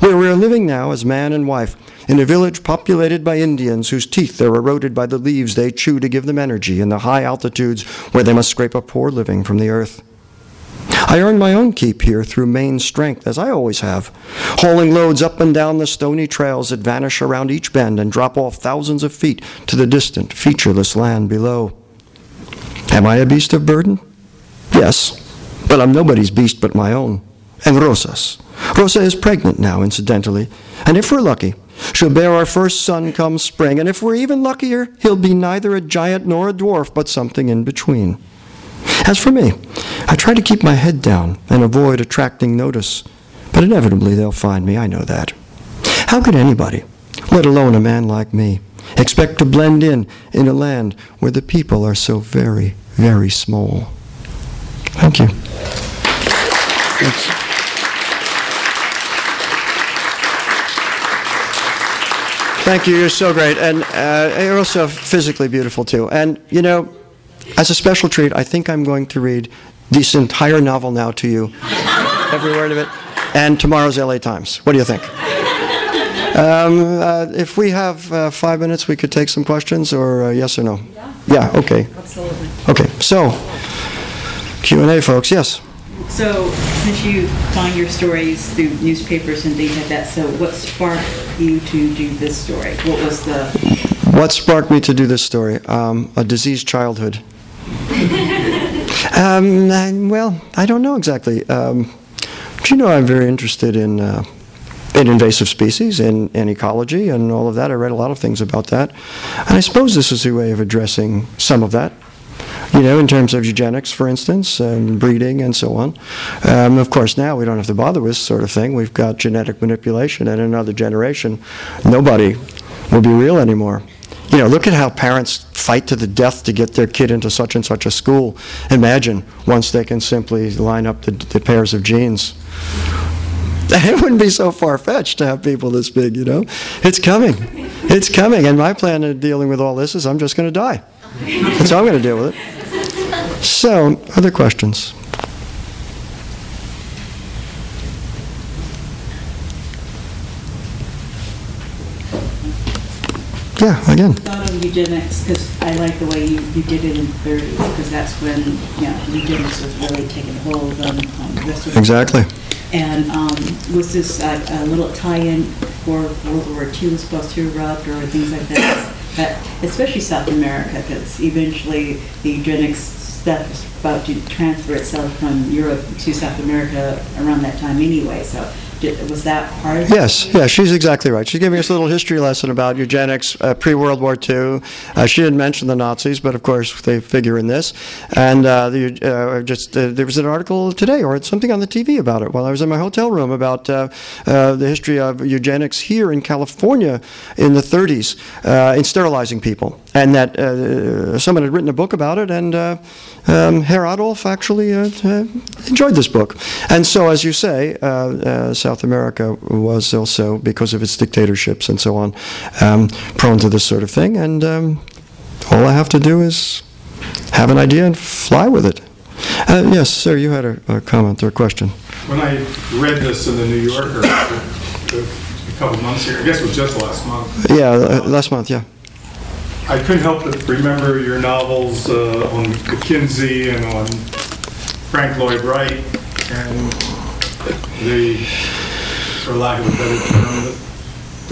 where we are living now as man and wife in a village populated by Indians whose teeth are eroded by the leaves they chew to give them energy in the high altitudes where they must scrape a poor living from the earth. I earn my own keep here through main strength, as I always have, hauling loads up and down the stony trails that vanish around each bend and drop off thousands of feet to the distant, featureless land below. Am I a beast of burden? Yes, but I'm nobody's beast but my own, and Rosa's. Rosa is pregnant now, incidentally, and if we're lucky, she'll bear our first son come spring, and if we're even luckier, he'll be neither a giant nor a dwarf, but something in between. As for me, I try to keep my head down and avoid attracting notice, but inevitably they'll find me, I know that. How could anybody, let alone a man like me, expect to blend in in a land where the people are so very, very small? Thank you. Thank you. You're so great, and uh, you're also physically beautiful too. And you know, as a special treat, I think I'm going to read this entire novel now to you, every word of it, and tomorrow's LA Times. What do you think? Um, uh, if we have uh, five minutes, we could take some questions, or uh, yes or no. Yeah. Yeah. Okay. Absolutely. Okay. So, Q and A, folks. Yes. So, since you find your stories through newspapers and things like that, so what sparked you to do this story? What was the, What sparked me to do this story? Um, a diseased childhood. um, well, I don't know exactly. Um, but you know, I'm very interested in uh, in invasive species and, and ecology and all of that. I read a lot of things about that, and I suppose this is a way of addressing some of that. You know, in terms of eugenics, for instance, and breeding and so on. Um, of course, now we don't have to bother with sort of thing. We've got genetic manipulation, and in another generation, nobody will be real anymore. You know, look at how parents fight to the death to get their kid into such and such a school. Imagine once they can simply line up the, the pairs of genes. It wouldn't be so far fetched to have people this big, you know? It's coming. It's coming. And my plan in dealing with all this is I'm just going to die. That's how I'm going to deal with it. So, other questions? Yeah, again. thought of eugenics, because I like the way you, you did it in the 30s, because that's when, you know, eugenics was really taking hold on, on this. Exactly. And um, was this uh, a little tie-in for World War II was supposed to erupt or things like that? but Especially South America, because eventually the eugenics stuff is about to transfer itself from Europe to South America around that time anyway, so was that part of it? Yes, yeah, she's exactly right. She's giving us a little history lesson about eugenics uh, pre-World War II. Uh, she didn't mention the Nazis, but of course they figure in this. And uh, the, uh, just uh, there was an article today or something on the TV about it while I was in my hotel room about uh, uh, the history of eugenics here in California in the 30s uh, in sterilizing people, and that uh, someone had written a book about it, and uh, um, Herr Adolf actually uh, uh, enjoyed this book. And so, as you say, uh, uh, South America was also, because of its dictatorships and so on, um, prone to this sort of thing. And um, all I have to do is have an idea and fly with it. Uh, yes, sir, you had a, a comment or a question. When I read this in the New Yorker a couple months ago, I guess it was just last month, Yeah, uh, last month, yeah. I couldn't help but remember your novels uh, on McKinsey and on Frank Lloyd Wright, and the, for lack of a better term, the-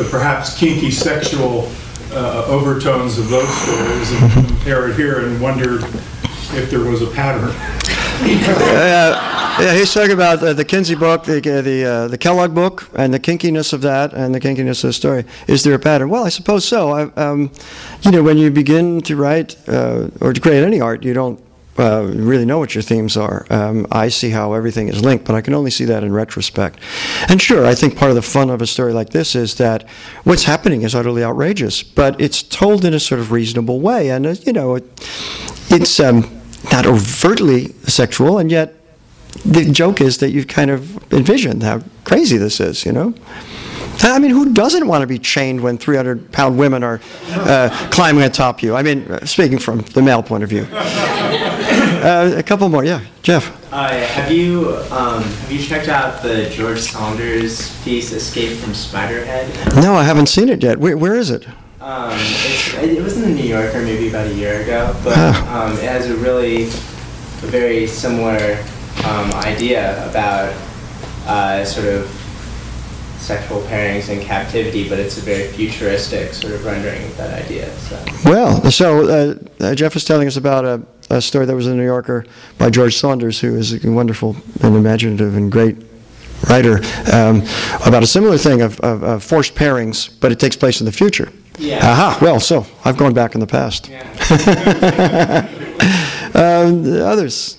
the perhaps kinky sexual uh, overtones of those stories, and compare it here and wondered if there was a pattern. Yeah, he's talking about uh, the Kinsey book, the the uh, the Kellogg book, and the kinkiness of that, and the kinkiness of the story. is there a pattern? Well, I suppose so. I, um, you know, when you begin to write uh, or to create any art, you don't uh, really know what your themes are. Um, I see how everything is linked, but I can only see that in retrospect. And sure, I think part of the fun of a story like this is that what's happening is utterly outrageous, but it's told in a sort of reasonable way, and uh, you know, it, it's um, not overtly sexual, and yet the joke is that you've kind of envisioned how crazy this is, you know? I mean, who doesn't want to be chained when 300 pound women are uh, climbing atop you? I mean, uh, speaking from the male point of view. Uh, a couple more, yeah. Jeff. Uh, have you um, have you checked out the George Saunders piece "Escape from Spiderhead"? No, I haven't seen it yet. Where, where is it? Um, it's, it was in the New Yorker maybe about a year ago, but Ah. um, it has a really a very similar um, idea about uh, sort of sexual pairings in captivity, but it's a very futuristic sort of rendering of that idea. So. Well, so uh, uh, Jeff is telling us about a, a story that was in the New Yorker by George Saunders, who is a wonderful and imaginative and great writer, um, about a similar thing of, of, of forced pairings, but it takes place in the future. Yeah. Aha, well, so I've gone back in the past. Yeah. um, others?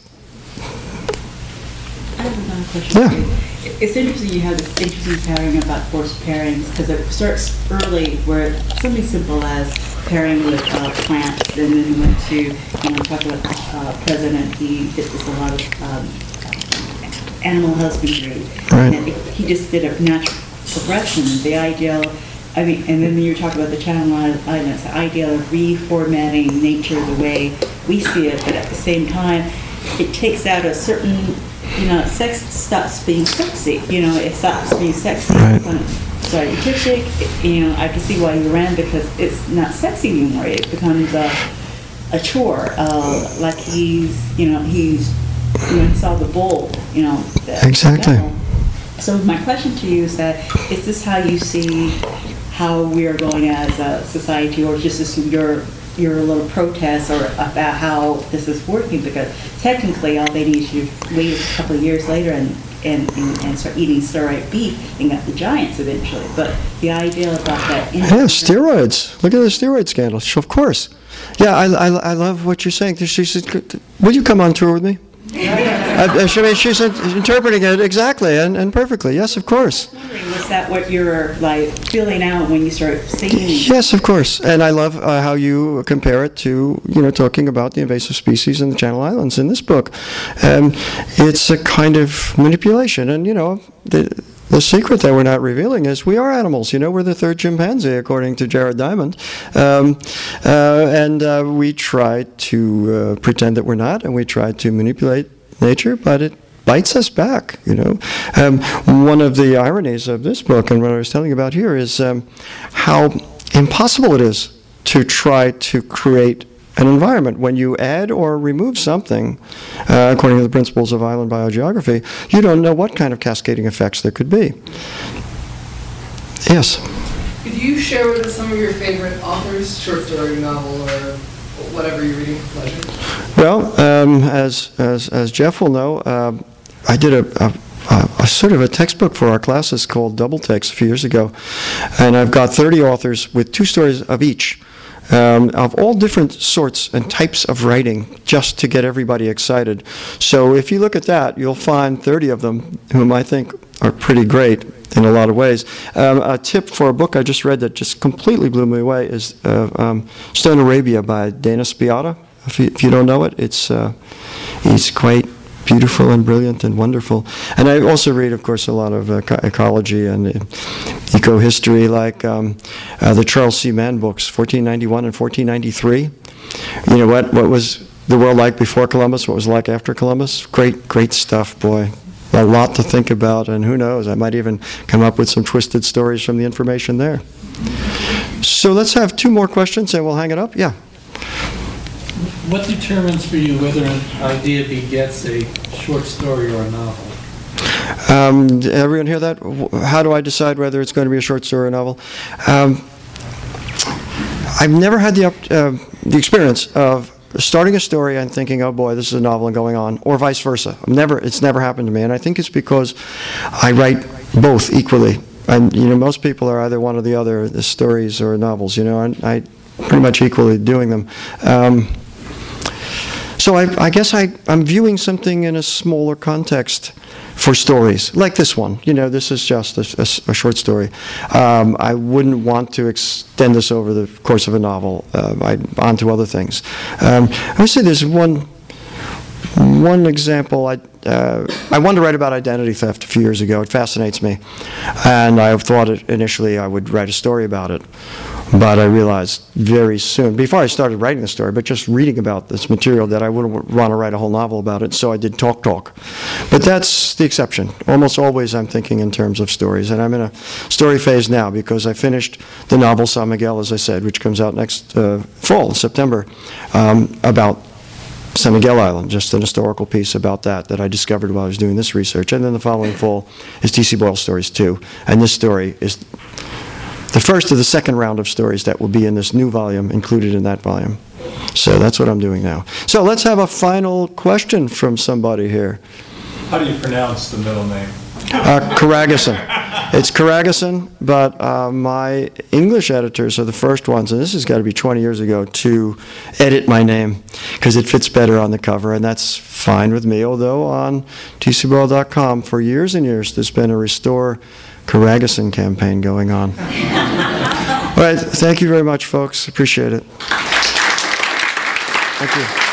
I have another question. Yeah. You. It's interesting you have this interesting pairing about forced pairings because it starts early where something simple as pairing with uh, plants and then he went to, you know, talk about uh, president, he did this a lot of um, animal husbandry. Right. And it- he just did a natural progression. The ideal I mean, and then you're talking about the Channel Islands, the ideal of reformatting nature the way we see it, but at the same time, it takes out a certain, you know, sex stops being sexy. You know, it stops being sexy. Right. When it's artistic, you know, I can see why you ran because it's not sexy anymore. It becomes a, a chore. Uh, like he's, you know, he's, you know, he saw the bull, you know. the Exactly. devil. So my question to you is that, is this how you see how we are going as a society, or just this your, your little protest or about how this is working? Because technically, all they need is you wait a couple of years later and, and, and and start eating steroid beef and got the giants eventually. But the idea about that. Yeah, steroids. Look at the steroid scandal. Of course. Yeah, I, I, I love what you're saying. She said, "Will you come on tour with me?" Uh, I mean, she's interpreting it exactly and, and perfectly. Yes, of course. Was that what you're like feeling out when you start singing? Yes, of course. And I love uh, how you compare it to, you know, talking about the invasive species in the Channel Islands in this book. Um, it's a kind of manipulation. And, you know, the, the secret that we're not revealing is we are animals. You know, we're the third chimpanzee, according to Jared Diamond. Um, uh, and uh, we try to uh, pretend that we're not, and we try to manipulate nature, but it bites us back, you know. Um, one of the ironies of this book and what I was telling about here is um, how impossible it is to try to create an environment. When you add or remove something, uh, according to the principles of island biogeography, you don't know what kind of cascading effects there could be. Yes. Could you share with us some of your favorite authors, short story, novel, or whatever you're reading for pleasure? Well, um, as, as, as Jeff will know, um, I did a, a, a, sort of a textbook for our classes called DoubleTakes a few years ago, and I've got 30 authors with two stories of each. Um, of all different sorts and types of writing, just to get everybody excited. So if you look at that, you'll find 30 of them whom I think are pretty great in a lot of ways. Um, a tip for a book I just read that just completely blew me away is uh, um, Stone Arabia by Dana Spiotta. If you, if you don't know it, it's uh, it's quite beautiful and brilliant and wonderful. And I also read, of course, a lot of uh, ecology and uh, eco-history, like um, uh, the Charles C. Mann books, 1491 and 1493. You know what? What was the world like before Columbus? What was it like after Columbus? Great, great stuff, boy. A lot to think about, and who knows? I might even come up with some twisted stories from the information there. So let's have two more questions, and we'll hang it up. Yeah. What determines for you whether an idea begets a short story or a novel? Um, everyone hear that? How do I decide whether it's going to be a short story or a novel? Um, I've never had the, uh, the experience of starting a story and thinking, oh boy, this is a novel and going on, or vice versa. I've never, it's never happened to me, and I think it's because I write both equally. And you know, most people are either one or the other, the stories or novels. You know, and I pretty much equally doing them. Um, so I, I guess I, I'm viewing something in a smaller context for stories, like this one. You know, this is just a short story. Um, I wouldn't want to extend this over the course of a novel uh, I, onto other things. Um, I would say there's one one example, I, uh, I wanted to write about identity theft a few years ago. It fascinates me. And I thought it, initially I would write a story about it. But I realized very soon, before I started writing the story, but just reading about this material, that I wouldn't want to write a whole novel about it. So I did Talk Talk. But that's the exception. Almost always I'm thinking in terms of stories. And I'm in a story phase now because I finished the novel San Miguel, as I said, which comes out next uh, fall, September, um, about San Miguel Island, just an historical piece about that that I discovered while I was doing this research. And then the following fall is T.C. Boyle Stories 2. And this story is the first of the second round of stories that will be in this new volume, included in that volume. So that's what I'm doing now. So let's have a final question from somebody here. How do you pronounce the middle name? Uh, Coraghessan. It's Coraghessan, but uh, my English editors are the first ones, and this has got to be 20 years ago, to edit my name because it fits better on the cover, and that's fine with me. Although on tcboyle.com for years and years, there's been a Restore Coraghessan campaign going on. All right, thank you very much, folks. Appreciate it. Thank you.